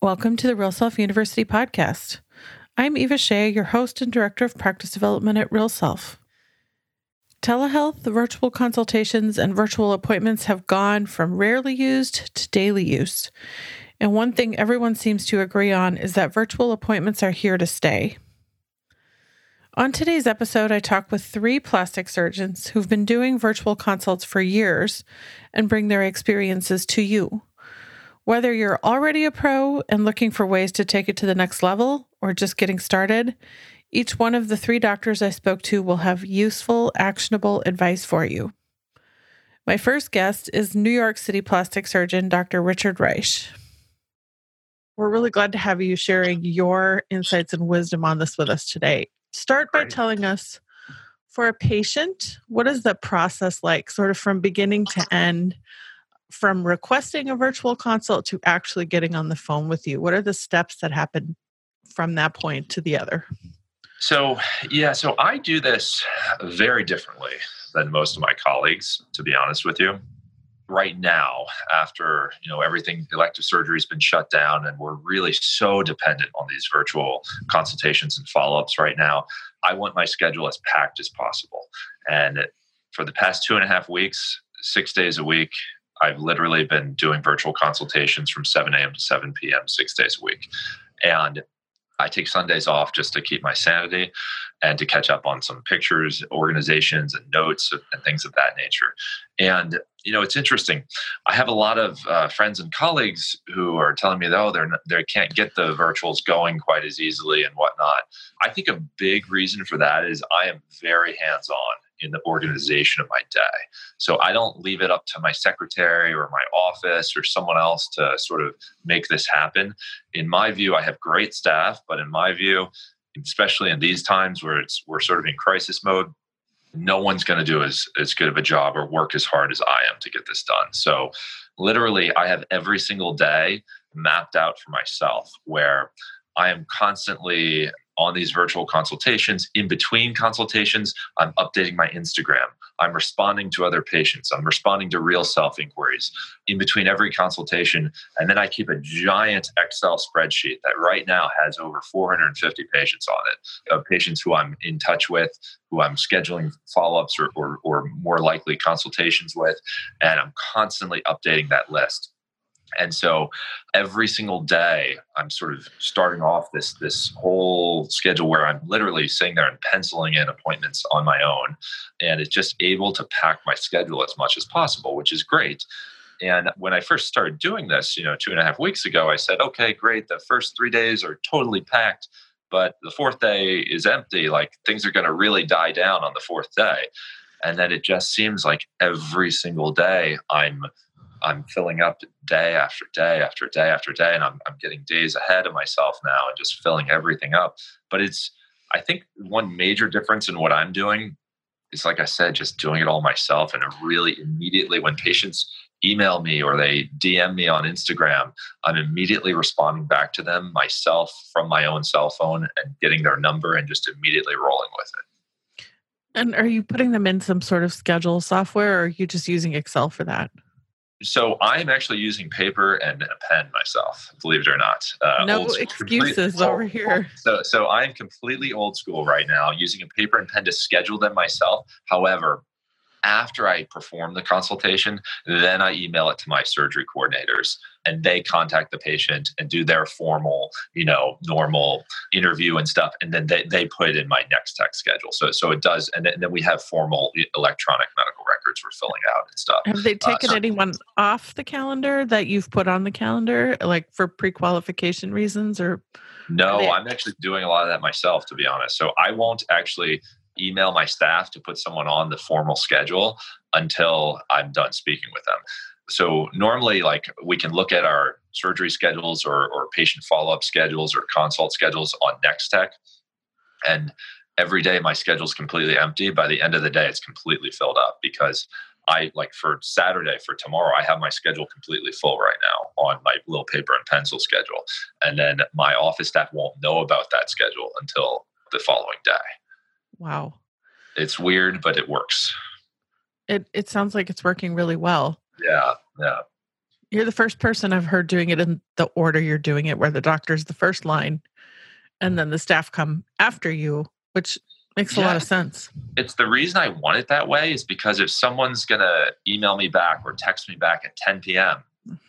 Welcome to the Real Self University podcast. I'm Eva Shea, your host and director of practice development at Real Self. Telehealth, virtual consultations, and virtual appointments have gone from rarely used to daily use. And one thing everyone seems to agree on is that virtual appointments are here to stay. On today's episode, I talk with three plastic surgeons who've been doing virtual consults for years and bring their experiences to you. Whether you're already a pro and looking for ways to take it to the next level or just getting started, each one of the three doctors I spoke to will have useful, actionable advice for you. My first guest is New York City plastic surgeon Dr. Richard Reish. We're really glad to have you sharing your insights and wisdom on this with us today start by telling us for a patient, what is the process like, sort of from beginning to end, from requesting a virtual consult to actually getting on the phone with you? What are the steps that happen from that point to the other? So, yeah, so I do this very differently than most of my colleagues, to be honest with you right now after you know everything elective surgery has been shut down and we're really so dependent on these virtual consultations and follow-ups right now i want my schedule as packed as possible and for the past two and a half weeks six days a week i've literally been doing virtual consultations from 7 a.m to 7 p.m six days a week and I take Sundays off just to keep my sanity and to catch up on some pictures, organizations, and notes and things of that nature. And you know, it's interesting. I have a lot of uh, friends and colleagues who are telling me, though, they're they can't get the virtuals going quite as easily and whatnot. I think a big reason for that is I am very hands on in the organization of my day. So I don't leave it up to my secretary or my office or someone else to sort of make this happen. In my view, I have great staff, but in my view, especially in these times where it's we're sort of in crisis mode, no one's going to do as, as good of a job or work as hard as I am to get this done. So literally I have every single day mapped out for myself where I am constantly on these virtual consultations. In between consultations, I'm updating my Instagram. I'm responding to other patients. I'm responding to real self inquiries in between every consultation. And then I keep a giant Excel spreadsheet that right now has over 450 patients on it of patients who I'm in touch with, who I'm scheduling follow ups or, or, or more likely consultations with. And I'm constantly updating that list and so every single day i'm sort of starting off this this whole schedule where i'm literally sitting there and penciling in appointments on my own. And it's just able to pack my schedule as much as possible which is great. And when i first started doing this you know two and a half weeks ago i said okay great the first three days are totally packed but the fourth day is empty. Like things are going to really die down on the fourth day. And then it just seems like every single day i'm I'm filling up day after day after day after day, and I'm, I'm getting days ahead of myself now and just filling everything up. But it's, I think, one major difference in what I'm doing is, like I said, just doing it all myself. And really immediately when patients email me or they DM me on Instagram, I'm immediately responding back to them myself from my own cell phone and getting their number and just immediately rolling with it. And are you putting them in some sort of schedule software or are you just using Excel for that? So I'm actually using paper and a pen myself, believe it or not. Uh, no excuses over here. So, so I'm completely old school right now, using a paper and pen to schedule them myself. However, after I perform the consultation, then I email it to my surgery coordinators and they contact the patient and do their formal, you know, normal interview and stuff. And then they, they put it in my Nextech schedule. So, so it does. And then, and then we have formal electronic medical records we're filling out and stuff. Have they uh, taken uh, so, anyone off the calendar that you've put on the calendar, like for pre qualification reasons or? No, they- I'm actually doing a lot of that myself, to be honest. So I won't actually email my staff to put someone on the formal schedule until I'm done speaking with them. So normally, like we can look at our surgery schedules or, or patient follow-up schedules or consult schedules on Nextech, and every day my schedule is completely empty. By the end of the day, it's completely filled up because I like for Saturday for tomorrow, I have my schedule completely full right now on my little paper and pencil schedule. And then my office staff won't know about that schedule until the following day. Wow. It's weird, but it works. It it sounds like it's working really well. Yeah, yeah. You're the first person I've heard doing it in the order you're doing it, where the doctor's the first line and mm. then the staff come after you, which makes a lot of sense. It's the reason I want it that way is because if someone's going to email me back or text me back at 10 p.m.,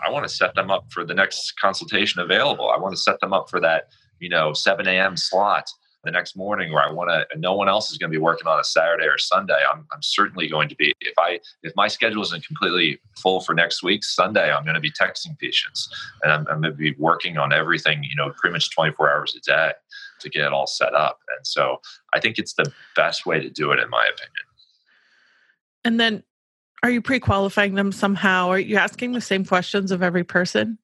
I want to set them up for the next consultation available. I want to set them up for that, you know, 7 a.m. slot the next morning where I want to no one else is going to be working on a Saturday or Sunday. I'm, I'm certainly going to be if I if my schedule isn't completely full for next week, Sunday I'm going to be texting patients and I'm, I'm going to be working on everything, you know, pretty much 24 hours a day to get it all set up. And so I think it's the best way to do it in my opinion. And then are you pre-qualifying them somehow? Are you asking the same questions of every person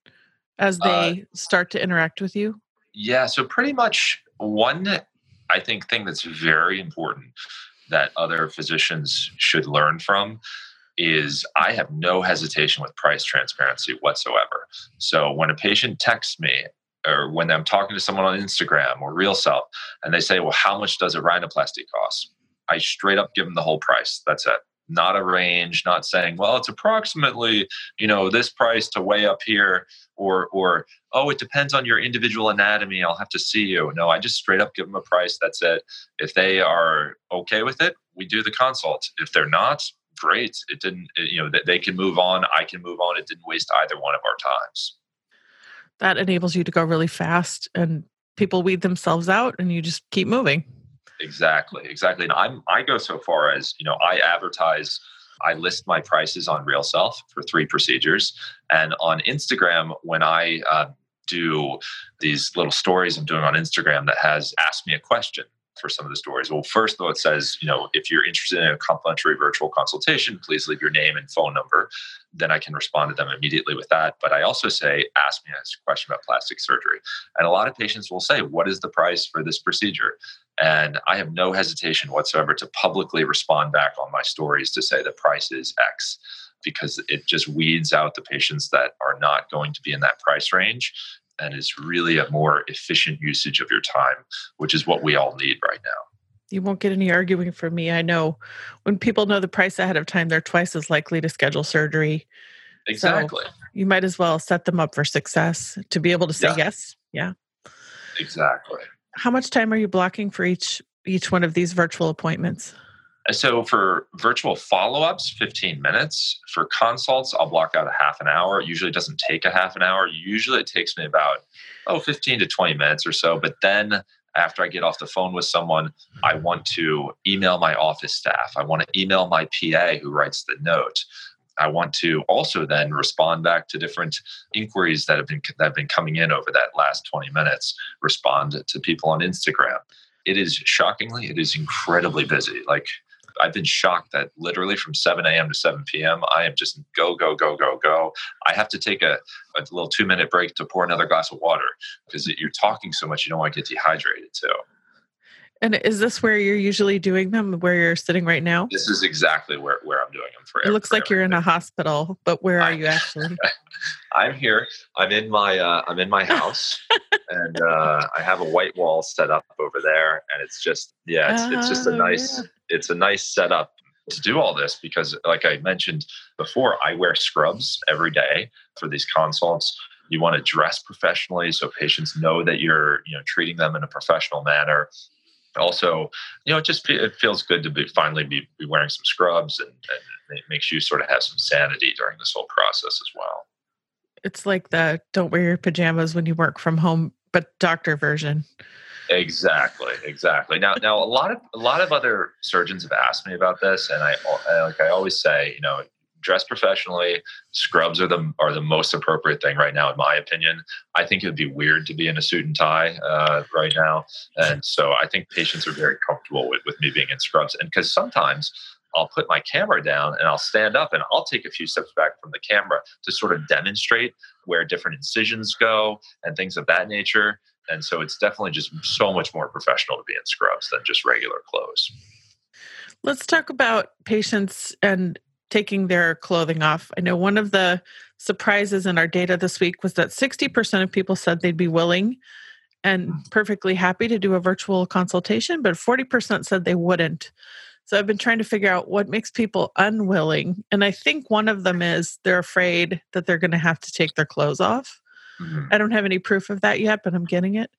as they uh, start to interact with you? Yeah, so pretty much one I think thing that's very important that other physicians should learn from is I have no hesitation with price transparency whatsoever. So when a patient texts me or when I'm talking to someone on Instagram or Real Self and they say, Well, how much does a rhinoplasty cost? I straight up give them the whole price. That's it. Not a range not saying well it's approximately you know this price to way up here or or oh it depends on your individual anatomy. I'll have to see you. No i just straight up give them a price. That's it. If they are okay with it we do the consult. If they're not great. It didn't it, you know that they can move on. I can move on. It didn't waste either one of our times that enables you to go really fast and people weed themselves out and you just keep moving Exactly, exactly. And I'm I go so far as you know I advertise. I list my prices on Real Self for three procedures, and on Instagram when I uh, do these little stories I'm doing on Instagram that has asked me a question for some of the stories. Well, first though, it says, you know, if you're interested in a complimentary virtual consultation, please leave your name and phone number. Then I can respond to them immediately with that. But I also say, ask me a question about plastic surgery. And a lot of patients will say, what is the price for this procedure? And I have no hesitation whatsoever to publicly respond back on my stories to say the price is X because it just weeds out the patients that are not going to be in that price range and is really a more efficient usage of your time, which is what we all need right now. You won't get any arguing from me. I know when people know the price ahead of time, they're twice as likely to schedule surgery. Exactly. So you might as well set them up for success to be able to say yeah. yes. Yeah. Exactly. How much time are you blocking for each each one of these virtual appointments? Uh, so for virtual follow-ups, 15 minutes. For consults, I'll block out a half an hour. It usually doesn't take a half an hour. Usually it takes me about oh 15 to 20 minutes or so, but then after I get off the phone with someone, I want to email my office staff. I want to email my PA who writes the note. I want to also then respond back to different inquiries that have been that have been coming in over that last 20 minutes, respond to people on Instagram. It is shockingly, it is incredibly busy. Like I've been shocked that literally from 7 a.m. to 7 p.m., I am just go, go, go, go, go. I have to take a, a little two minute break to pour another glass of water because you're talking so much, you don't want to get dehydrated too. And is this where you're usually doing them, where you're sitting right now? This is exactly where, where I'm doing them for. It looks like you're in a hospital, but where are you actually? I'm here. I'm in my uh, I'm in my house, and uh, I have a white wall set up over there, and it's just yeah, it's, it's just a oh, nice yeah. It's a nice setup to do all this because, like I mentioned before, I wear scrubs every day for these consults you want to dress professionally so patients know that you're you know treating them in a professional manner also, you know, it just it feels good to be finally be, be wearing some scrubs and, and it makes you sort of have some sanity during this whole process as well. It's like the don't wear your pajamas when you work from home, but doctor version. Exactly, exactly. Now, now a lot of a lot of other surgeons have asked me about this, and I like I always say, you know, dress professionally. Scrubs are the are the most appropriate thing right now, in my opinion. I think it would be weird to be in a suit and tie uh, right now, and so I think patients are very comfortable with with me being in scrubs. And because sometimes I'll put my camera down and I'll stand up and I'll take a few steps back from the camera to sort of demonstrate where different incisions go and things of that nature. And so it's definitely just so much more professional to be in scrubs than just regular clothes. Let's talk about patients and taking their clothing off. I know one of the surprises in our data this week was that 60% of people said they'd be willing and mm. perfectly happy to do a virtual consultation, but 40% said they wouldn't. So I've been trying to figure out what makes people unwilling. And I think one of them is they're afraid that they're going to have to take their clothes off. Mm-hmm. I don't have any proof of that yet, but I'm getting it.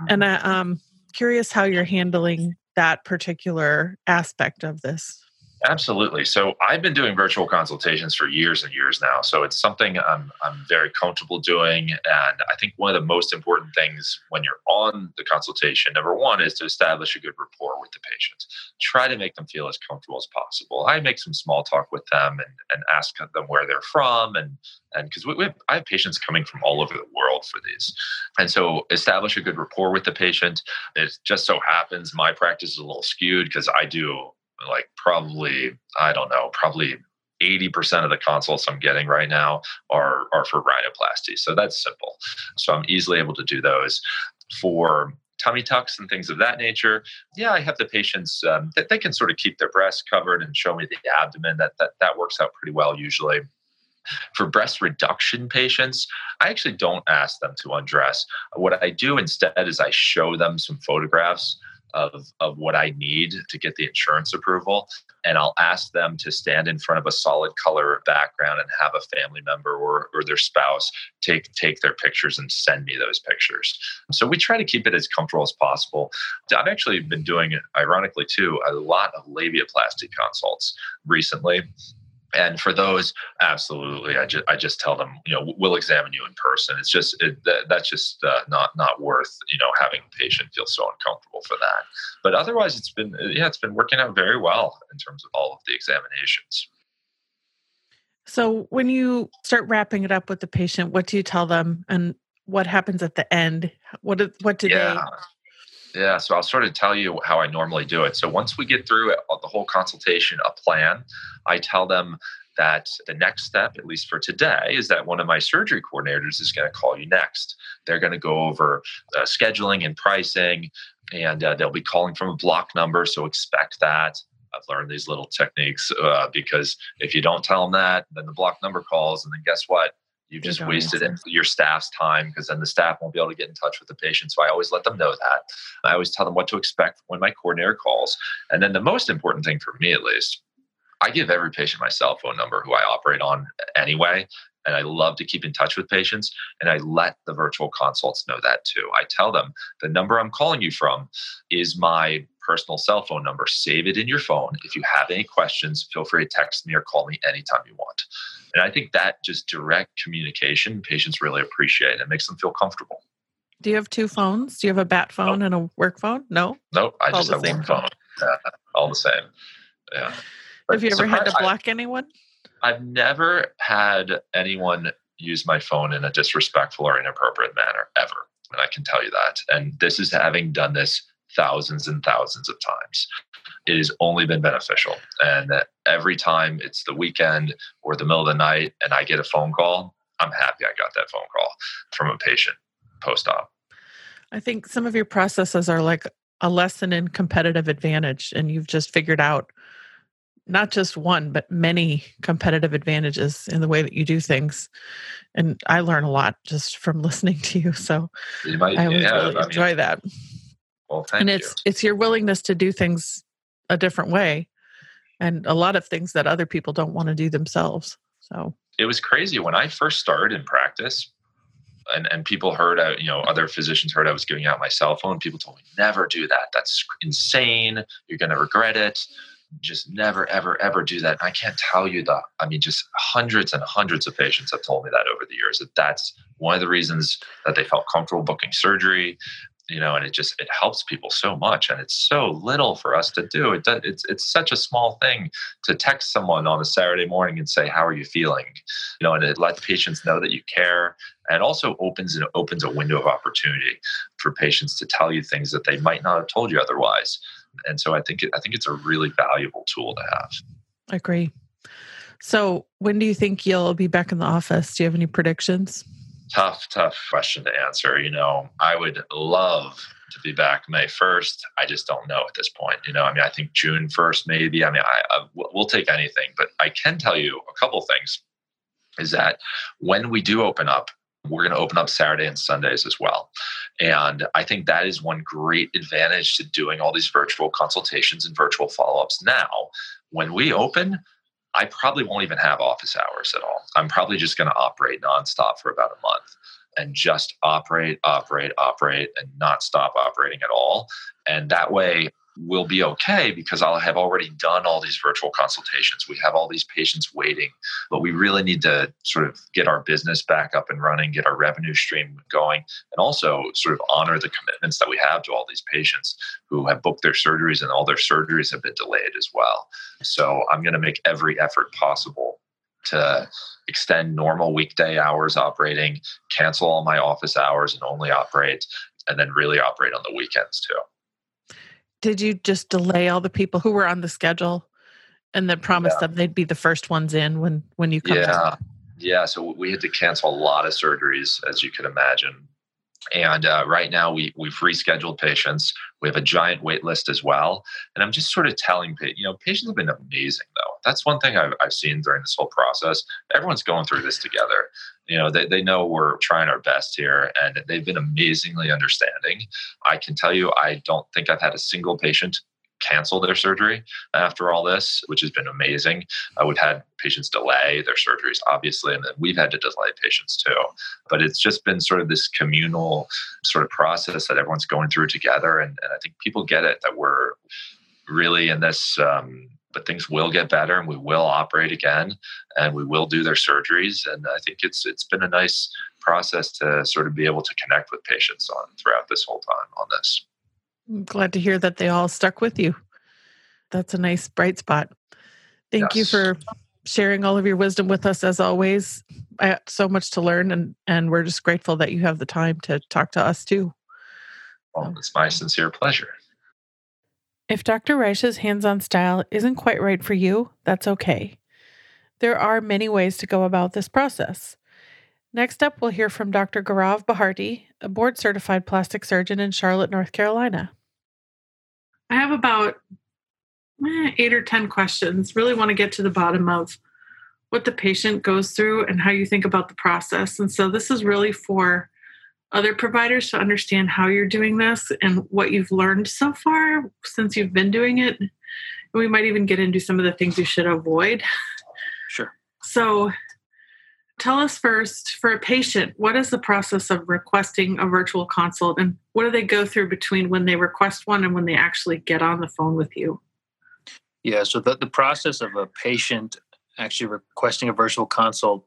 Mm-hmm. And I, am curious how you're handling that particular aspect of this. Absolutely. So I've been doing virtual consultations for years and years now. So it's something I'm I'm very comfortable doing. And I think one of the most important things when you're on the consultation, number one, is to establish a good rapport with the patient. Try to make them feel as comfortable as possible. I make some small talk with them and, and ask them where they're from and and because we, we I have patients coming from all over the world for these. And so establish a good rapport with the patient. It just so happens my practice is a little skewed because I do like probably I don't know, probably 80% of the consults I'm getting right now are are for rhinoplasty. So that's simple. So I'm easily able to do those for tummy tucks and things of that nature. Yeah, I have the patients um, that they can sort of keep their breasts covered and show me the abdomen. That that that works out pretty well usually. For breast reduction patients, I actually don't ask them to undress. What I do instead is I show them some photographs of, of what I need to get the insurance approval. And I'll ask them to stand in front of a solid color background and have a family member or, or their spouse take take their pictures and send me those pictures. So we try to keep it as comfortable as possible. I've actually been doing, ironically too, a lot of labiaplasty consults recently and for those absolutely i just i just tell them you know we'll examine you in person. It's just it, that, that's just uh, not not worth you know having the patient feel so uncomfortable for that. But otherwise it's been yeah it's been working out very well in terms of all of the examinations. So when you start wrapping it up with the patient what do you tell them? And what happens at the end? What what do yeah. they yeah, so I'll sort of tell you how I normally do it. So once we get through uh, the whole consultation, a plan, I tell them that the next step, at least for today, is that one of my surgery coordinators is going to call you next. They're going to go over uh, scheduling and pricing, and uh, they'll be calling from a block number. So expect that. I've learned these little techniques uh, because if you don't tell them that, then the block number calls, and then guess what? You've just wasted your staff's time because then the staff won't be able to get in touch with the patient. So I always let them know that. I always tell them what to expect when my coordinator calls. And then the most important thing for me, at least, I give every patient my cell phone number who I operate on anyway. And I love to keep in touch with patients. And I let the virtual consults know that too. I tell them the number I'm calling you from is my personal cell phone number. Save it in your phone. If you have any questions, feel free to text me or call me anytime you want. And I think that just direct communication, patients really appreciate. It makes them feel comfortable. Do you have two phones? Do you have a bat phone nope. and a work phone? No. Nope. I all just have one phone. Yeah, all the same. Yeah. But have you ever had to block I, anyone? I've never had anyone use my phone in a disrespectful or inappropriate manner ever. And I can tell you that. And this is having done this thousands and thousands of times. It has only been beneficial. And every time it's the weekend or the middle of the night and I get a phone call, I'm happy I got that phone call from a patient post op. I think some of your processes are like a lesson in competitive advantage, and you've just figured out not just one, but many competitive advantages in the way that you do things. And I learn a lot just from listening to you. So might, I always yeah, really I enjoy mean, that. Well, thank and it's you. it's your willingness to do things a different way, and a lot of things that other people don't want to do themselves. So it was crazy when I first started in practice. And, and people heard, uh, you know, other physicians heard I was giving out my cell phone. People told me, never do that. That's insane. You're going to regret it just never ever ever do that i can't tell you the i mean just hundreds and hundreds of patients have told me that over the years that that's one of the reasons that they felt comfortable booking surgery you know, and it just it helps people so much, and it's so little for us to do. It does, it's it's such a small thing to text someone on a Saturday morning and say, "How are you feeling?" You know, and it lets patients know that you care, and also opens and opens a window of opportunity for patients to tell you things that they might not have told you otherwise. And so I think it, I think it's a really valuable tool to have. I agree. So, when do you think you'll be back in the office? Do you have any predictions? Tough, tough question to answer. You know, I would love to be back May 1st. I just don't know at this point. You know, I mean, I think June 1st, maybe. I mean, I, I we'll take anything, but I can tell you a couple things is that when we do open up, We're going to open up Saturday and Sundays as well. And I think that is one great advantage to doing all these virtual consultations and virtual follow ups now. When we open, I probably won't even have office hours at all. I'm probably just going to operate nonstop for about a month and just operate, operate, operate, and not stop operating at all. And that way, will be okay because I'll have already done all these virtual consultations. We have all these patients waiting, but we really need to sort of get our business back up and running, get our revenue stream going, and also sort of honor the commitments that we have to all these patients who have booked their surgeries and all their surgeries have been delayed as well. So I'm going to make every effort possible to extend normal weekday hours operating, cancel all my office hours and only operate, and then really operate on the weekends too did you just delay all the people who were on the schedule and then promise yeah. them they'd be the first ones in when when you come yeah. Yeah. So we had to cancel a lot of surgeries as you can imagine and uh, right now we we've rescheduled patients. We have a giant wait list as well. And i'm just sort of telling you know patients have been amazing though. That's one thing I've, I've seen during this whole process. Everyone's going through this together. You know they, they know we're trying our best here and they've been amazingly understanding. I can tell you i don't think i've had a single patient cancel their surgery after all this which has been amazing. Uh, we've had patients delay their surgeries obviously and then we've had to delay patients too. But it's just been sort of this communal sort of process that everyone's going through together and, and i think people get it that we're really in this um, but things will get better and we will operate again and we will do their surgeries. And i think it's it's been a nice process to sort of be able to connect with patients on throughout this whole time on this I'm glad to hear that they all stuck with you that's a nice bright spot thank yes. you for sharing all of your wisdom with us as always i have so much to learn and and we're just grateful that you have the time to talk to us too well, it's my sincere pleasure if Dr. Reish's hands on style isn't quite right for you, that's okay. There are many ways to go about this process. Next up, we'll hear from Dr. Gaurav Bharti, a board certified plastic surgeon in Charlotte, North Carolina. I have about eh, eight or 10 questions. Really want to get to the bottom of what the patient goes through and how you think about the process. And so, this is really for other providers to understand how you're doing this and what you've learned so far since you've been doing it. And We might even get into some of the things you should avoid. Sure. So, tell us first for a patient, what is the process of requesting a virtual consult and what do they go through between when they request one and when they actually get on the phone with you? Yeah, so the, the process of a patient actually requesting a virtual consult,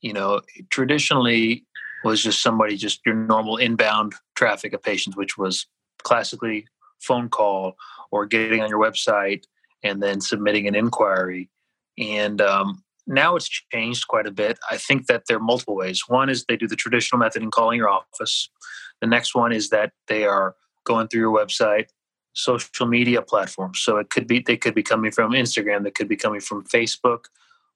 you know, traditionally was just somebody just your normal inbound traffic of patients, which was classically phone call or getting on your website and then submitting an inquiry. And um, now it's changed quite a bit. I think that there are multiple ways. One is they do the traditional method in calling your office. The next one is that they are going through your website, social media platforms. So it could be they could be coming from Instagram, they could be coming from Facebook,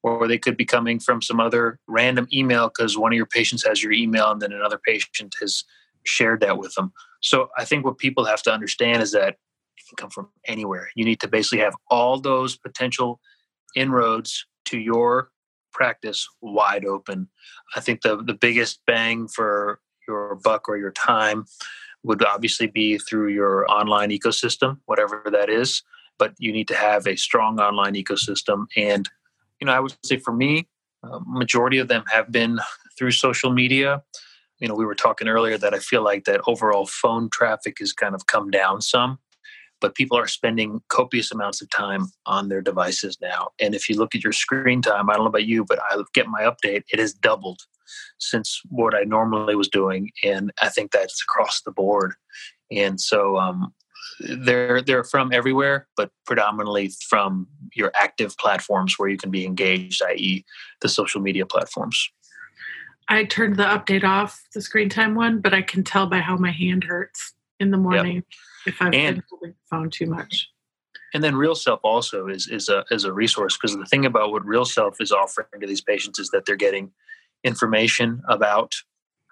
or they could be coming from some other random email because one of your patients has your email and then another patient has shared that with them. So I think what people have to understand is that it can come from anywhere. You need to basically have all those potential inroads to your practice wide open. I think the the biggest bang for your buck or your time would obviously be through your online ecosystem, whatever that is. But you need to have a strong online ecosystem and you know, I would say for me, uh, majority of them have been through social media. You know, we were talking earlier that I feel like that overall phone traffic has kind of come down some, but people are spending copious amounts of time on their devices now. And if you look at your screen time, I don't know about you, but I get my update, it has doubled since what I normally was doing. And I think that's across the board. And so um, they're they're from everywhere, but predominantly from your active platforms where you can be engaged, i.e., the social media platforms. I turned the update off, the screen time one, but I can tell by how my hand hurts in the morning yep. If I've and, been holding the phone too much. And then Real Self also is is a is a resource because the thing about what Real Self is offering to these patients is that they're getting information about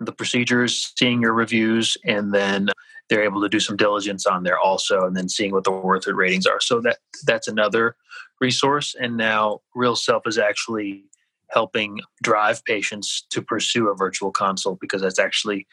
the procedures, seeing your reviews, and then they're able to do some diligence on there also, and then seeing what the worth it ratings are. So that that's another resource. And now Real Self is actually helping drive patients to pursue a virtual consult because that's actually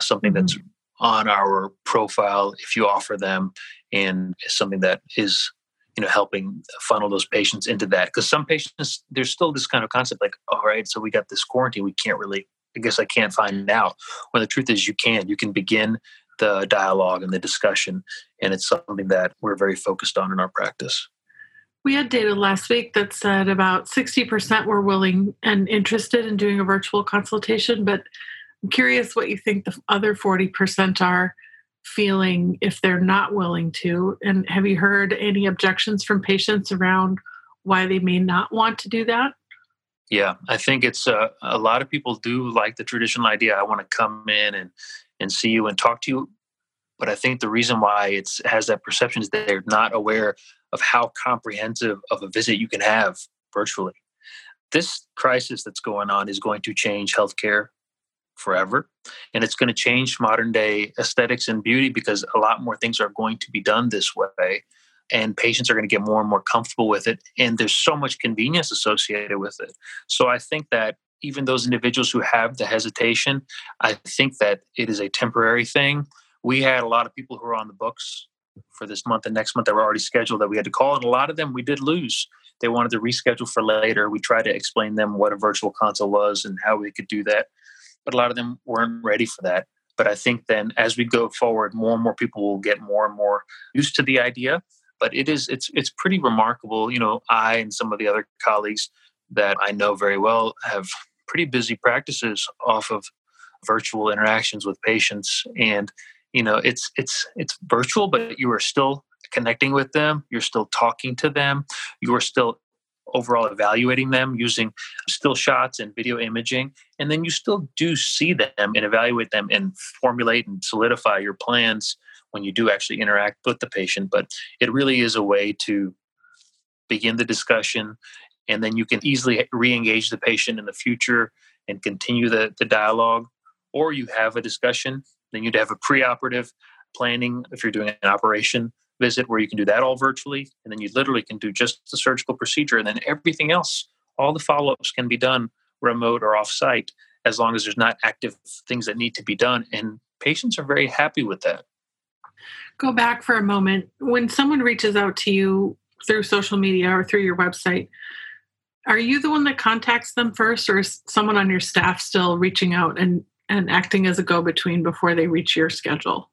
something mm-hmm. that's on our profile if you offer them and something that is you know helping funnel those patients into that. Because some patients there's still this kind of concept like all right so we got this quarantine we can't really i guess i can't find out. When the truth is you can you can begin the dialogue and the discussion and it's something that we're very focused on in our practice. We had data last week that said about 60% were willing and interested in doing a virtual consultation but i'm curious what you think the other 40% are feeling if they're not willing to? And have you heard any objections from patients around why they may not want to do that? Yeah, I think it's uh, a lot of people do like the traditional idea. I want to come in and and see you and talk to you, but I think the reason why it has that perception is that they're not aware of how comprehensive of a visit you can have virtually. This crisis that's going on is going to change healthcare forever. And it's going to change modern day aesthetics and beauty because a lot more things are going to be done this way. And patients are going to get more and more comfortable with it. And there's so much convenience associated with it. So I think that even those individuals who have the hesitation, I think that it is a temporary thing. We had a lot of people who are on the books for this month and next month that were already scheduled that we had to call. And a lot of them we did lose. They wanted to reschedule for later. We tried to explain them what a virtual consult was and how we could do that but a lot of them weren't ready for that. But I think then as we go forward, more and more people will get more and more used to the idea. But it is it's it's pretty remarkable. You know, I and some of the other colleagues that I know very well have pretty busy practices off of virtual interactions with patients and you know it's it's it's virtual but you are still connecting with them you're still talking to them you are still overall evaluating them using still shots and video imaging. And then you still do see them and evaluate them and formulate and solidify your plans when you do actually interact with the patient. But it really is a way to begin the discussion and then you can easily re-engage the patient in the future and continue the, the dialogue or you have a discussion then you'd have a preoperative planning if you're doing an operation visit where you can do that all virtually and then you literally can do just the surgical procedure and then everything else all the follow-ups can be done remote or off-site as long as there's not active things that need to be done and patients are very happy with that. Go back for a moment. When someone reaches out to you through social media or through your website are you the one that contacts them first or is someone on your staff still reaching out and and acting as a go-between before they reach your schedule?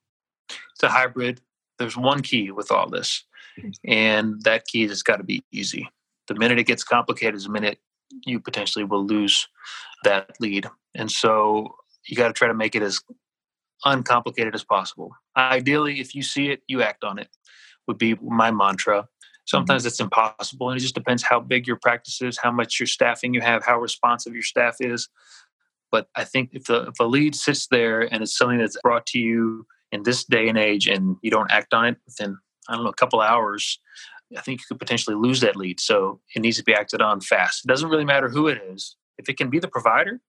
It's a hybrid there's one key with all this, and that key has got to be easy. The minute it gets complicated is the minute you potentially will lose that lead. And so you got to try to make it as uncomplicated as possible. Ideally, if you see it, you act on it, would be my mantra. Sometimes mm-hmm. it's impossible, and it just depends how big your practice is, how much your staffing you have, how responsive your staff is. But I think if the if a lead sits there and it's something that's brought to you in this day and age and you don't act on it within i don't know a couple hours i think you could potentially lose that lead. So it needs to be acted on fast. It doesn't really matter who it is. If it can be the provider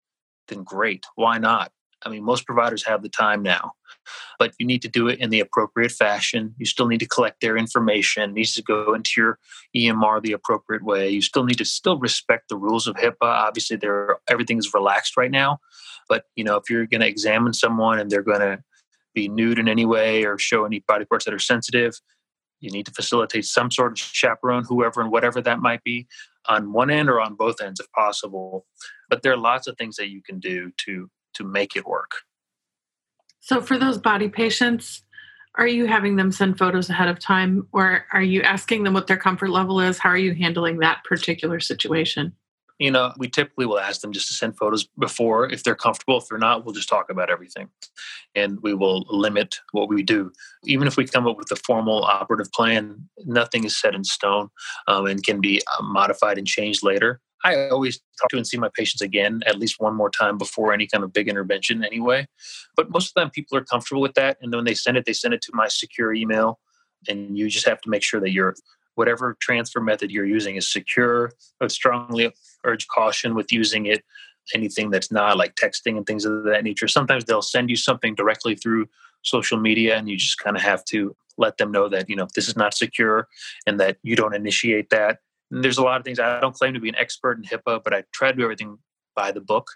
then great. Why not? I mean most providers have the time now but you need to do it in the appropriate fashion. You still need to collect their information. It needs to go into your emr the appropriate way. You still need to still respect the rules of hipaa. Obviously there everything's relaxed right now but you know if you're going to examine someone and they're going to be nude in any way or show any body parts that are sensitive. You need to facilitate some sort of chaperone, whoever and whatever that might be, on one end or on both ends if possible. But there are lots of things that you can do to to make it work. So for those body patients, are you having them send photos ahead of time or are you asking them what their comfort level is? How are you handling that particular situation? You know, we typically will ask them just to send photos before if they're comfortable. If they're not, we'll just talk about everything. And we will limit what we do. Even if we come up with a formal operative plan, nothing is set in stone um, and can be uh, modified and changed later. I always talk to and see my patients again at least one more time before any kind of big intervention anyway. But most of the time people are comfortable with that. And when they send it, they send it to my secure email. And you just have to make sure that you're whatever transfer method you're using is secure. I would strongly urge caution with using it. Anything that's not like texting and things of that nature. Sometimes they'll send you something directly through social media, and you just kind of have to let them know that you know this is not secure and that you don't initiate that. And there's a lot of things I don't claim to be an expert in HIPAA, but I try to do everything by the book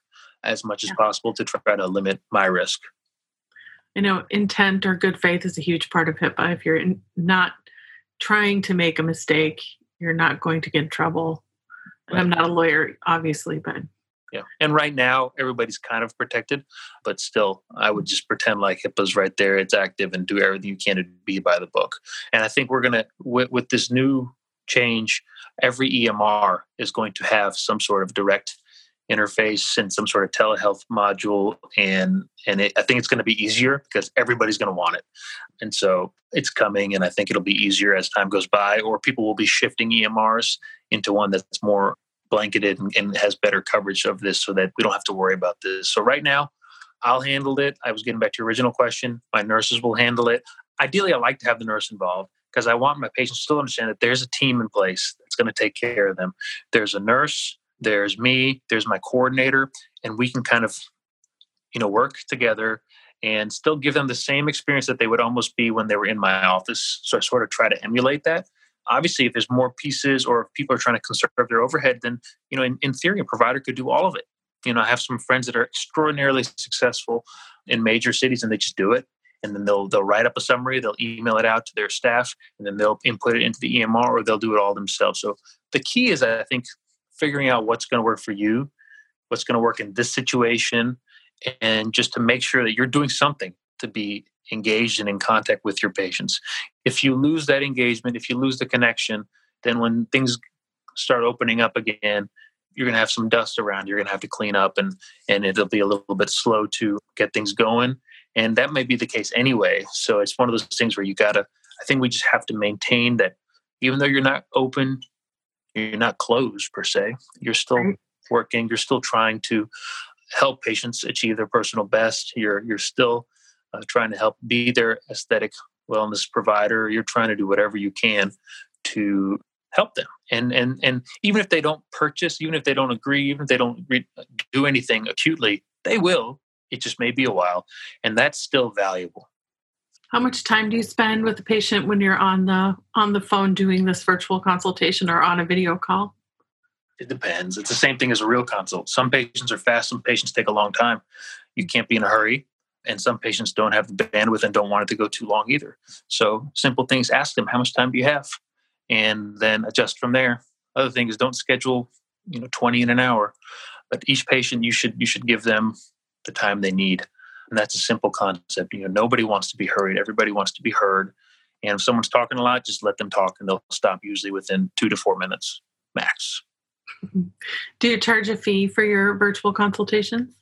as much as possible to try to limit my risk. You know, intent or good faith is a huge part of HIPAA. If you're not trying to make a mistake, you're not going to get in trouble. And I'm not a lawyer, obviously, but yeah. And right now, everybody's kind of protected, but still, I would just pretend like HIPAA's right there, it's active, and do everything you can to be by the book. And I think we're going to, with, with this new change, every EMR is going to have some sort of direct interface and some sort of telehealth module and and it, i think it's going to be easier because everybody's going to want it. And so it's coming and i think it'll be easier as time goes by or people will be shifting emrs into one that's more blanketed and, and has better coverage of this so that we don't have to worry about this. So right now i'll handle it. I was getting back to your original question. My nurses will handle it. Ideally i like to have the nurse involved because i want my patients to understand that there's a team in place that's going to take care of them. There's a nurse there's me there's my coordinator and we can kind of you know work together and still give them the same experience that they would almost be when they were in my office. So i sort of try to emulate that. Obviously if there's more pieces or if people are trying to conserve their overhead then you know in, in theory a provider could do all of it. You know i have some friends that are extraordinarily successful in major cities and they just do it. And then they'll they'll write up a summary they'll email it out to their staff and then they'll input it into the emr or they'll do it all themselves. So the key is i think figuring out what's going to work for you, what's going to work in this situation, and just to make sure that you're doing something to be engaged and in contact with your patients. If you lose that engagement, if you lose the connection, then when things start opening up again, you're going to have some dust around. You're going to have to clean up, and and it'll be a little bit slow to get things going. And that may be the case anyway. So it's one of those things where you got to. I think we just have to maintain that, even though you're not open, you're not closed per se. You're still right. working. You're still trying to help patients achieve their personal best. You're you're still uh, trying to help be their aesthetic wellness provider. You're trying to do whatever you can to help them. And and and even if they don't purchase, even if they don't agree, even if they don't re- do anything acutely, they will. It just may be a while, and that's still valuable. How much time do you spend with the patient when you're on the on the phone doing this virtual consultation or on a video call? It depends. It's the same thing as a real consult. Some patients are fast, some patients take a long time. You can't be in a hurry. And some patients don't have the bandwidth and don't want it to go too long either. So simple things, ask them how much time do you have? And then adjust from there. Other thing is don't schedule, you know, 20 in an hour. But each patient you should you should give them the time they need and that's a simple concept. You know, nobody wants to be hurried. Everybody wants to be heard. And if someone's talking a lot, just let them talk and they'll stop usually within two to four minutes max. Do you charge a fee for your virtual consultations?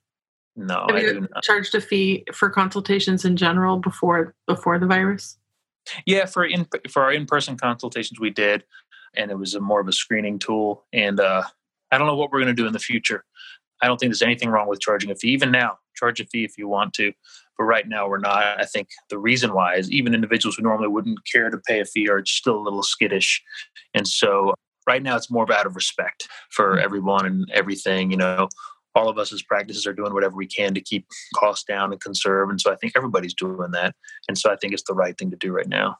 No, Have I you charged a fee for consultations in general before before the virus? Yeah, for in for our in person consultations we did, and it was a more of a screening tool. And uh, I don't know what we're going to do in the future. I don't think there's anything wrong with charging a fee. Even now, charge a fee if you want to. But right now, we're not. I think the reason why is even individuals who normally wouldn't care to pay a fee are still a little skittish. And so right now, it's more out of respect for mm-hmm. everyone and everything. You know, all of us as practices are doing whatever we can to keep costs down and conserve. And so I think everybody's doing that. And so I think it's the right thing to do right now.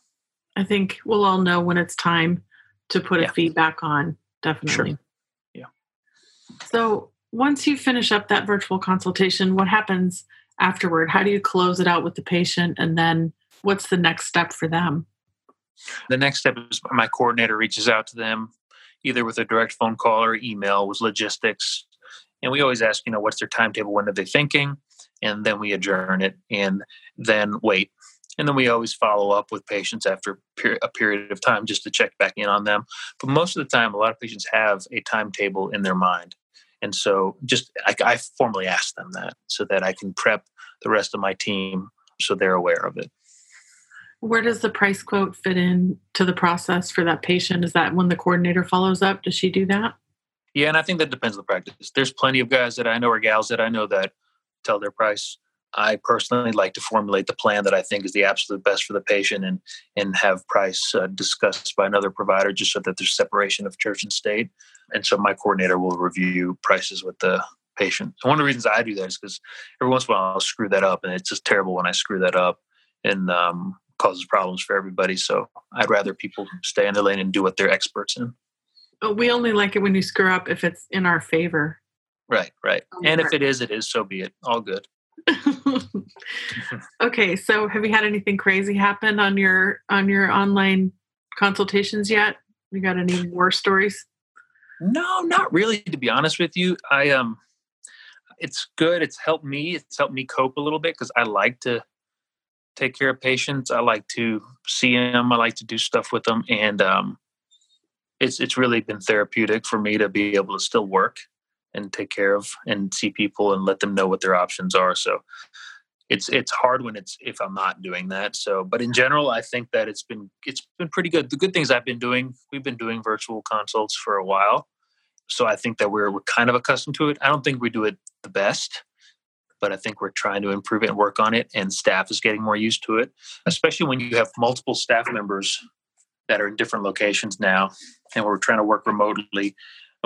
I think we'll all know when it's time to put yeah. a fee back on. Definitely. Sure. Yeah. So once you finish up that virtual consultation, what happens afterward? How do you close it out with the patient? And then what's the next step for them? The next step is my coordinator reaches out to them either with a direct phone call or email with logistics. And we always ask, you know, what's their timetable? When are they thinking? And then we adjourn it and then wait. And then we always follow up with patients after a period of time just to check back in on them. But most of the time, a lot of patients have a timetable in their mind. And so just I, I formally ask them that so that I can prep the rest of my team so they're aware of it. Where does the price quote fit in to the process for that patient? Is that when the coordinator follows up? Does she do that? Yeah, and I think that depends on the practice. There's plenty of guys that I know or gals that I know that tell their price. I personally like to formulate the plan that I think is the absolute best for the patient and and have price uh, discussed by another provider just so that there's separation of church and state. And so my coordinator will review prices with the patient. And one of the reasons I do that is because every once in a while I'll screw that up, and it's just terrible when I screw that up and um, causes problems for everybody. So I'd rather people stay in their lane and do what they're experts in. Oh, we only like it when you screw up if it's in our favor. Right, right. Oh, and if it is, it is. So be it. All good. okay, so have you had anything crazy happen on your on your online consultations yet? You got any war stories? No, not really. To be honest with you, I um, it's good. It's helped me. It's helped me cope a little bit because I like to take care of patients. I like to see them. I like to do stuff with them, and um, it's it's really been therapeutic for me to be able to still work and take care of and see people and let them know what their options are. So it's it's hard when it's if I'm not doing that. So, but in general, I think that it's been it's been pretty good. The good things I've been doing, we've been doing virtual consults for a while, so I think that we're we're kind of accustomed to it. I don't think we do it the best, but I think we're trying to improve it and work on it. And staff is getting more used to it, especially when you have multiple staff members that are in different locations now, and we're trying to work remotely.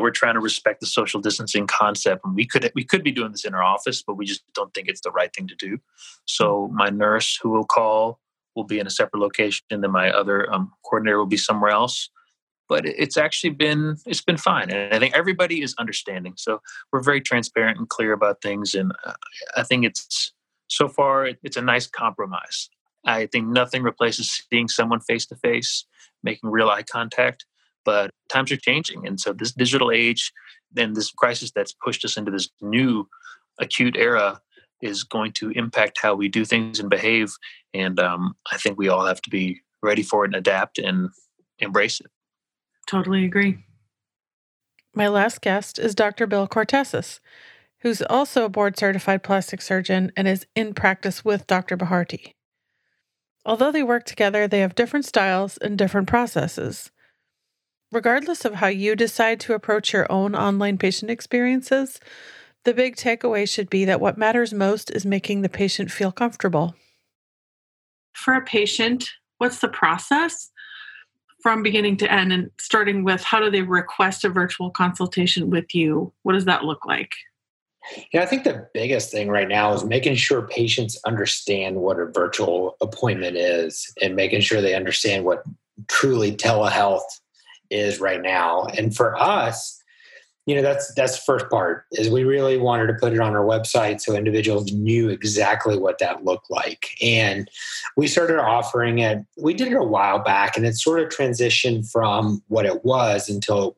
We're trying to respect the social distancing concept, and we could we could be doing this in our office, but we just don't think it's the right thing to do. So my nurse, who will call, will be in a separate location, and then my other um, coordinator will be somewhere else. But it's actually been it's been fine. And i think everybody is understanding. So we're very transparent and clear about things. And uh, i think it's so far it's a nice compromise. I think nothing replaces seeing someone face to face making real eye contact but times are changing and so this digital age and this crisis that's pushed us into this new acute era is going to impact how we do things and behave and um, i think we all have to be ready for it and adapt and embrace it Totally agree. My last guest is Dr. Bill Kortesis, who's also a board certified plastic surgeon and is in practice with Dr. Bharti. Although they work together, they have different styles and different processes. Regardless of how you decide to approach your own online patient experiences, the big takeaway should be that what matters most is making the patient feel comfortable. For a patient, what's the process? from beginning to end and starting with how do they request a virtual consultation with you? What does that look like? Yeah, I think the biggest thing right now is making sure patients understand what a virtual appointment is and making sure they understand what truly telehealth is right now. And for us, you know that's that's the first part is we really wanted to put it on our website so individuals knew exactly what that looked like. And we started offering it we did it a while back and it sort of transitioned from what it was until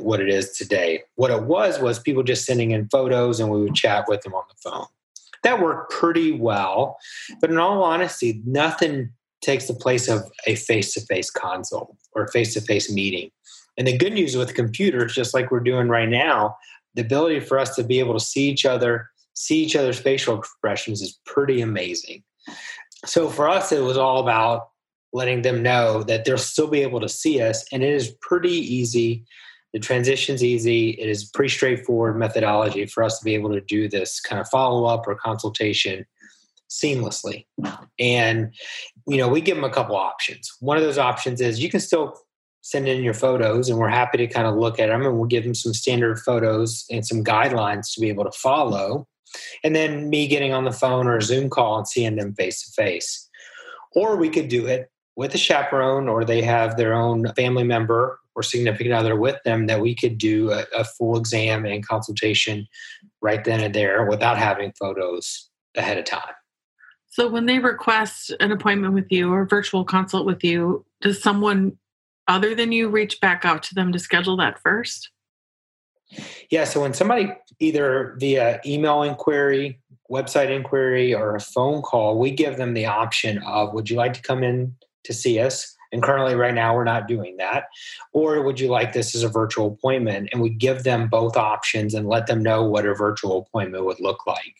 what it is today. What it was was people just sending in photos and we would chat with them on the phone. That worked pretty well but in all honesty nothing takes the place of a face-to-face consult or face-to-face meeting and the good news with computers, just like we're doing right now, the ability for us to be able to see each other, see each other's facial expressions is pretty amazing. So for us, it was all about letting them know that they'll still be able to see us. And it is pretty easy. The transition's easy. It is pretty straightforward methodology for us to be able to do this kind of follow up or consultation seamlessly. And, you know, we give them a couple options. One of those options is you can still send in your photos and we're happy to kind of look at them and we'll give them some standard photos and some guidelines to be able to follow and then me getting on the phone or a zoom call and seeing them face to face or we could do it with a chaperone or they have their own family member or significant other with them that we could do a, a full exam and consultation right then and there without having photos ahead of time so when they request an appointment with you or virtual consult with you does someone other than you reach back out to them to schedule that first? Yeah, so when somebody either via email inquiry, website inquiry, or a phone call, we give them the option of would you like to come in to see us? And currently, right now, we're not doing that. Or would you like this as a virtual appointment? And we give them both options and let them know what a virtual appointment would look like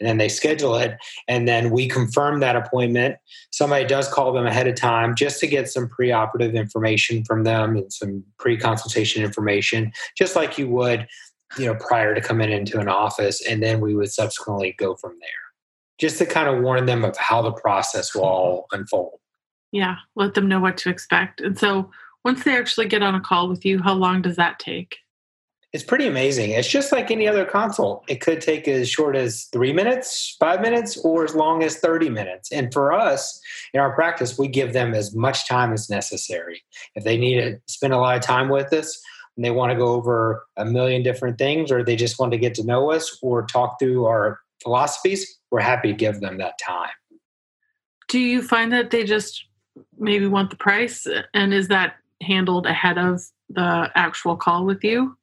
and then they schedule it and then we confirm that appointment. Somebody does call them ahead of time just to get some preoperative information from them and some pre-consultation information just like you would you know prior to coming into an office and then we would subsequently go from there. Just to kind of warn them of how the process will all unfold. Yeah let them know what to expect. And so once they actually get on a call with you how long does that take it's pretty amazing. It's just like any other consult. It could take as short as three minutes, five minutes, or as long as 30 minutes. And for us, in our practice, we give them as much time as necessary. If they need to spend a lot of time with us, and they want to go over a million different things or they just want to get to know us or talk through our philosophies, we're happy to give them that time. Do you find that they just maybe want the price? And is that handled ahead of the actual call with you?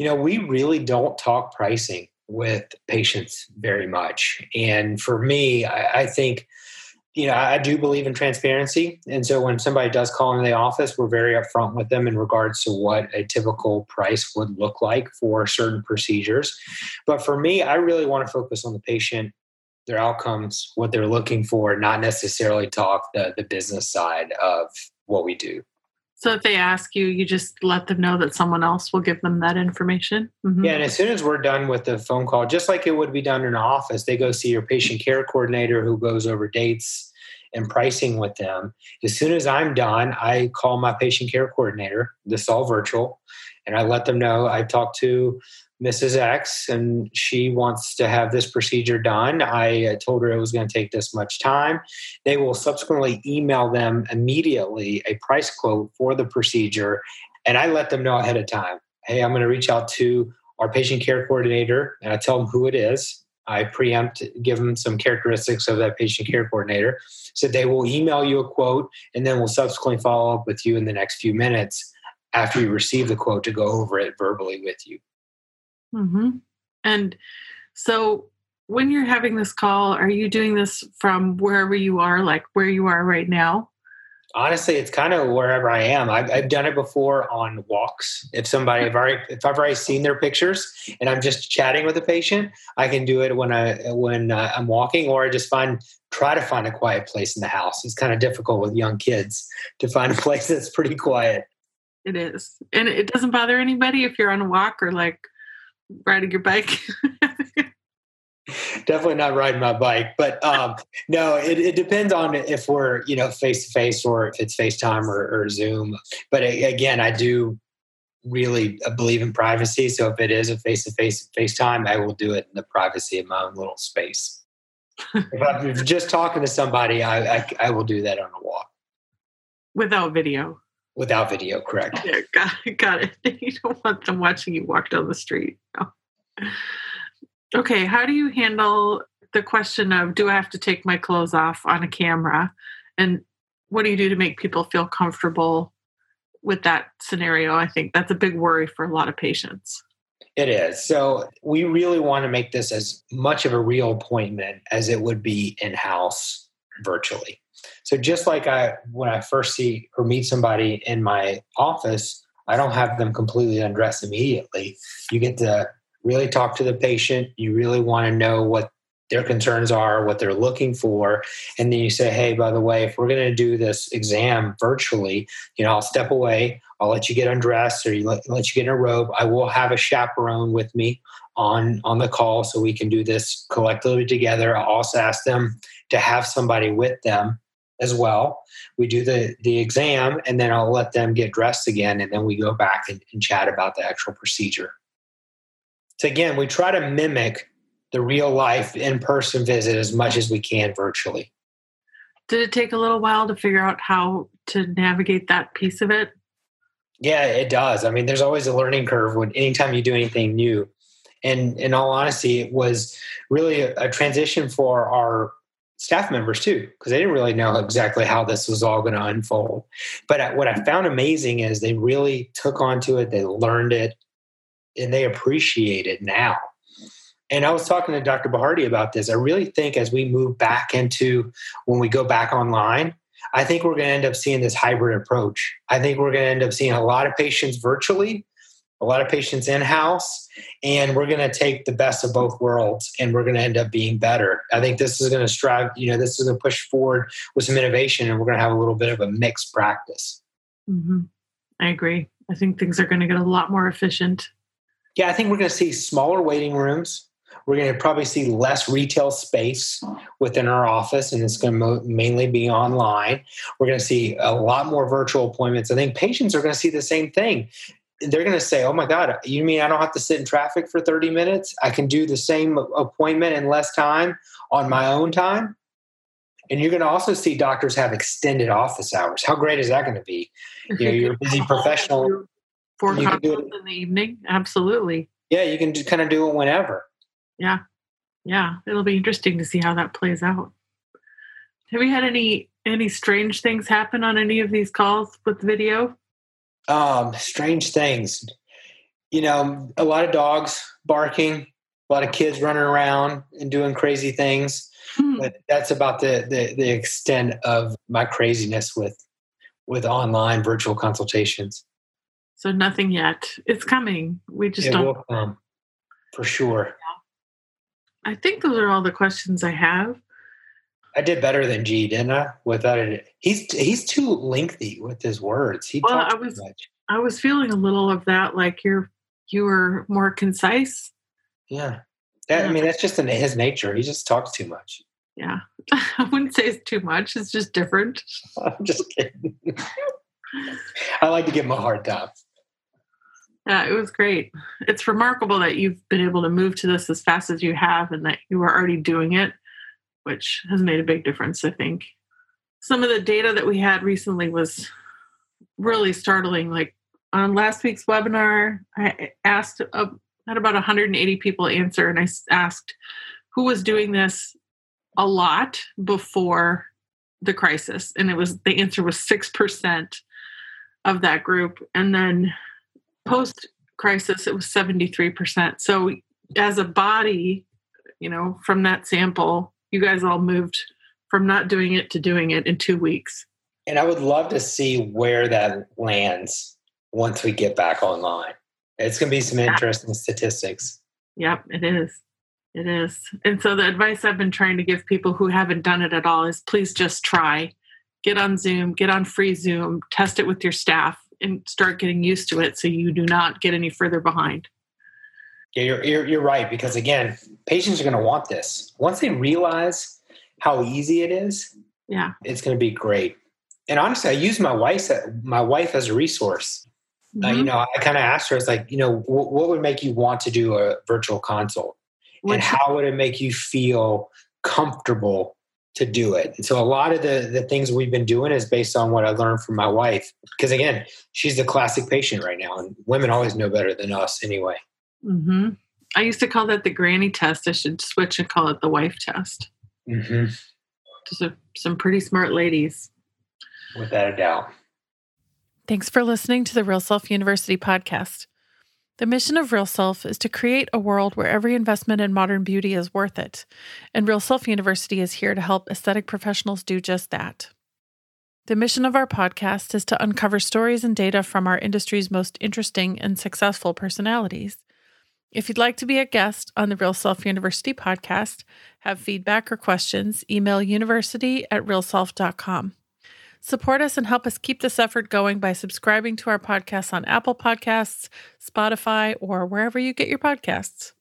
You know, we really don't talk pricing with patients very much. And for me, I, I think you know, I do believe in transparency. And so when somebody does call in the office, we're very upfront with them in regards to what a typical price would look like for certain procedures. But for me, I really want to focus on the patient, their outcomes, what they're looking for, not necessarily talk the, the business side of what we do. So if they ask you, you just let them know that someone else will give them that information. Mm-hmm. Yeah, and as soon as we're done with the phone call, just like it would be done in an office, they go see your patient care coordinator who goes over dates and pricing with them. As soon as I'm done, I call my patient care coordinator. This is all virtual, and I let them know I talked to Mrs. X and she wants to have this procedure done. I uh, told her it was going to take this much time. They will subsequently email them immediately a price quote for the procedure. And I let them know ahead of time hey, I'm going to reach out to our patient care coordinator and I tell them who it is. I preempt, give them some characteristics of that patient care coordinator. So they will email you a quote and then we'll subsequently follow up with you in the next few minutes after you receive the quote to go over it verbally with you. Mm-hmm. And so when you're having this call, are you doing this from wherever you are, like where you are right now? Honestly, it's kind of wherever I am. I've, I've done it before on walks. If somebody, if, I, if I've already seen their pictures and I'm just chatting with a patient, I can do it when I when uh, I'm walking, or I just find try to find a quiet place in the house. It's kind of difficult with young kids to find a place that's pretty quiet. It is, and it doesn't bother anybody if you're on a walk or like riding your bike? Definitely not riding my bike, but um, no, it, it, depends on if we're you know face to face or if it's FaceTime or, or Zoom. But again, I do really uh, believe in privacy. So if it is a face to face FaceTime, I will do it in the privacy of my own little space. if I'm just talking to somebody, I, I, I will do that on a walk without video. Without video, correct. Yeah, got it. Got it. You don't want them watching you walk down the street. No. Okay, how do you handle the question of do I have to take my clothes off on a camera? And what do you do to make people feel comfortable with that scenario? I think that's a big worry for a lot of patients. It is. So we really want to make this as much of a real appointment as it would be in house virtually. So just like I when I first see or meet somebody in my office, I don't have them completely undressed immediately. You get to really talk to the patient. You really want to know what their concerns are, what they're looking for, and then you say, "Hey, by the way, if we're going to do this exam virtually, you know, I'll step away. I'll let you get undressed, or you let, let you get in a robe. I will have a chaperone with me on on the call, so we can do this collectively together. I'll also ask them to have somebody with them as well. We do the the exam, and then I'll let them get dressed again, and then we go back and, and chat about the actual procedure. So again, we try to mimic the real life in person visit as much as we can virtually. Did it take a little while to figure out how to navigate that piece of it? Yeah, it does. I mean, there's always a learning curve when anytime you do anything new. And in all honesty, it was really a, a transition for our staff members too, because they didn't really know exactly how this was all going to unfold. But what I mm-hmm. found amazing is they really took onto it, they learned it, and they appreciate it now. And I was talking to Dr. Bharti about this. I really think as we move back into when we go back online, I think we're going to end up seeing this hybrid approach. I think we're going to end up seeing a lot of patients virtually, a lot of patients in house, and we're going to take the best of both worlds and we're going to end up being better. I think this is going to strive, you know, this is going to push forward with some innovation and we're going to have a little bit of a mixed practice. Mm-hmm. I agree. I think things are going to get a lot more efficient. Yeah, I think we're going to see smaller waiting rooms. We're going to probably see less retail space within our office, and it's going to mainly be online. We're going to see a lot more virtual appointments. I think patients are going to see the same thing they're going to say, "Oh my God, you mean I don't have to sit in traffic for 30 minutes? I can do the same appointment in less time on my own time." And you're going to also see doctors have extended office hours. How great is that going to be? You know, you're a busy professional. Four You can do consults in the evening. Absolutely. Yeah, you can kind of do it whenever. Yeah. Yeah. It'll be interesting to see how that plays out. Have you had any any strange things happen on any of these calls with video? Um, strange things. You know, a lot of dogs barking, a lot of kids running around and doing crazy things. Hmm. But that's about the, the the extent of my craziness with with online virtual consultations. So nothing yet. It's coming. We just it don't. will come for sure. I think those are all the questions I have. I did better than G, didn't I? Without it, he's he's too lengthy with his words. He Well, talks I too was- much. I was feeling a little of that, like you're you were more concise. Yeah, that, I mean that's just in his nature. He just talks too much. Yeah. I wouldn't say it's too much. It's just different. I'm just kidding. I like to give him a hard time. Yeah, it was great. It's remarkable that you've been able to move to this as fast as you have and that you were already doing it, which has made a big difference, I think. Some of the data that we had recently was really startling. Like on last week's webinar, I asked, uh, had about 180 people answer, and I asked who was doing this a lot before the crisis. And it was the answer was 6% of that group. And then post crisis it was 73% so as a body you know from that sample you guys all moved from not doing it to doing it in two weeks. And I would love to see where that lands once we get back online. It's going to be some interesting statistics. yep it is. It is. And so the advice i've been trying to give people who haven't done it at all is please just try. Get on zoom get on free zoom test it with your staff and start getting used to it so you do not get any further behind Yeah, you're, you're, you're right. Because again, patients are going to want this. Once they realize how easy it is, yeah it's going to be great. And honestly, I use my wife, my wife as a resource. Uh, you know, I kind of asked her, it's like, you know, wh- what would make you want to do a virtual consult? and how would it make you feel comfortable to do it? And so a lot of the, the things we've been doing is based on what I learned from my wife. Because again, she's the classic patient right now, and women always know better than us anyway. Hmm I used to call that the granny test. I should switch and call it the wife test. hmm Just a, some pretty smart ladies. Without a doubt. Thanks for listening to the Real Self University podcast. The mission of Real Self is to create a world where every investment in modern beauty is worth it. And Real Self University is here to help aesthetic professionals do just that. The mission of our podcast is to uncover stories and data from our industry's most interesting and successful personalities. If you'd like to be a guest on the Real Self University podcast, have feedback or questions, email university at realself.com. Support us and help us keep this effort going by subscribing to our podcast on Apple Podcasts, Spotify, or wherever you get your podcasts.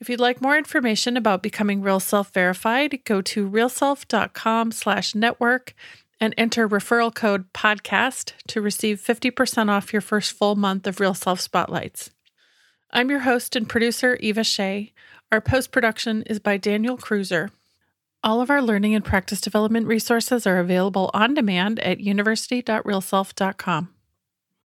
If you'd like more information about becoming Real Self verified, go to realself.com slash network and enter referral code podcast to receive 50% off your first full month of Real Self Spotlights. I'm your host and producer, Eva Shea. Our post production is by Daniel Cruiser. All of our learning and practice development resources are available on demand at university.realself.com.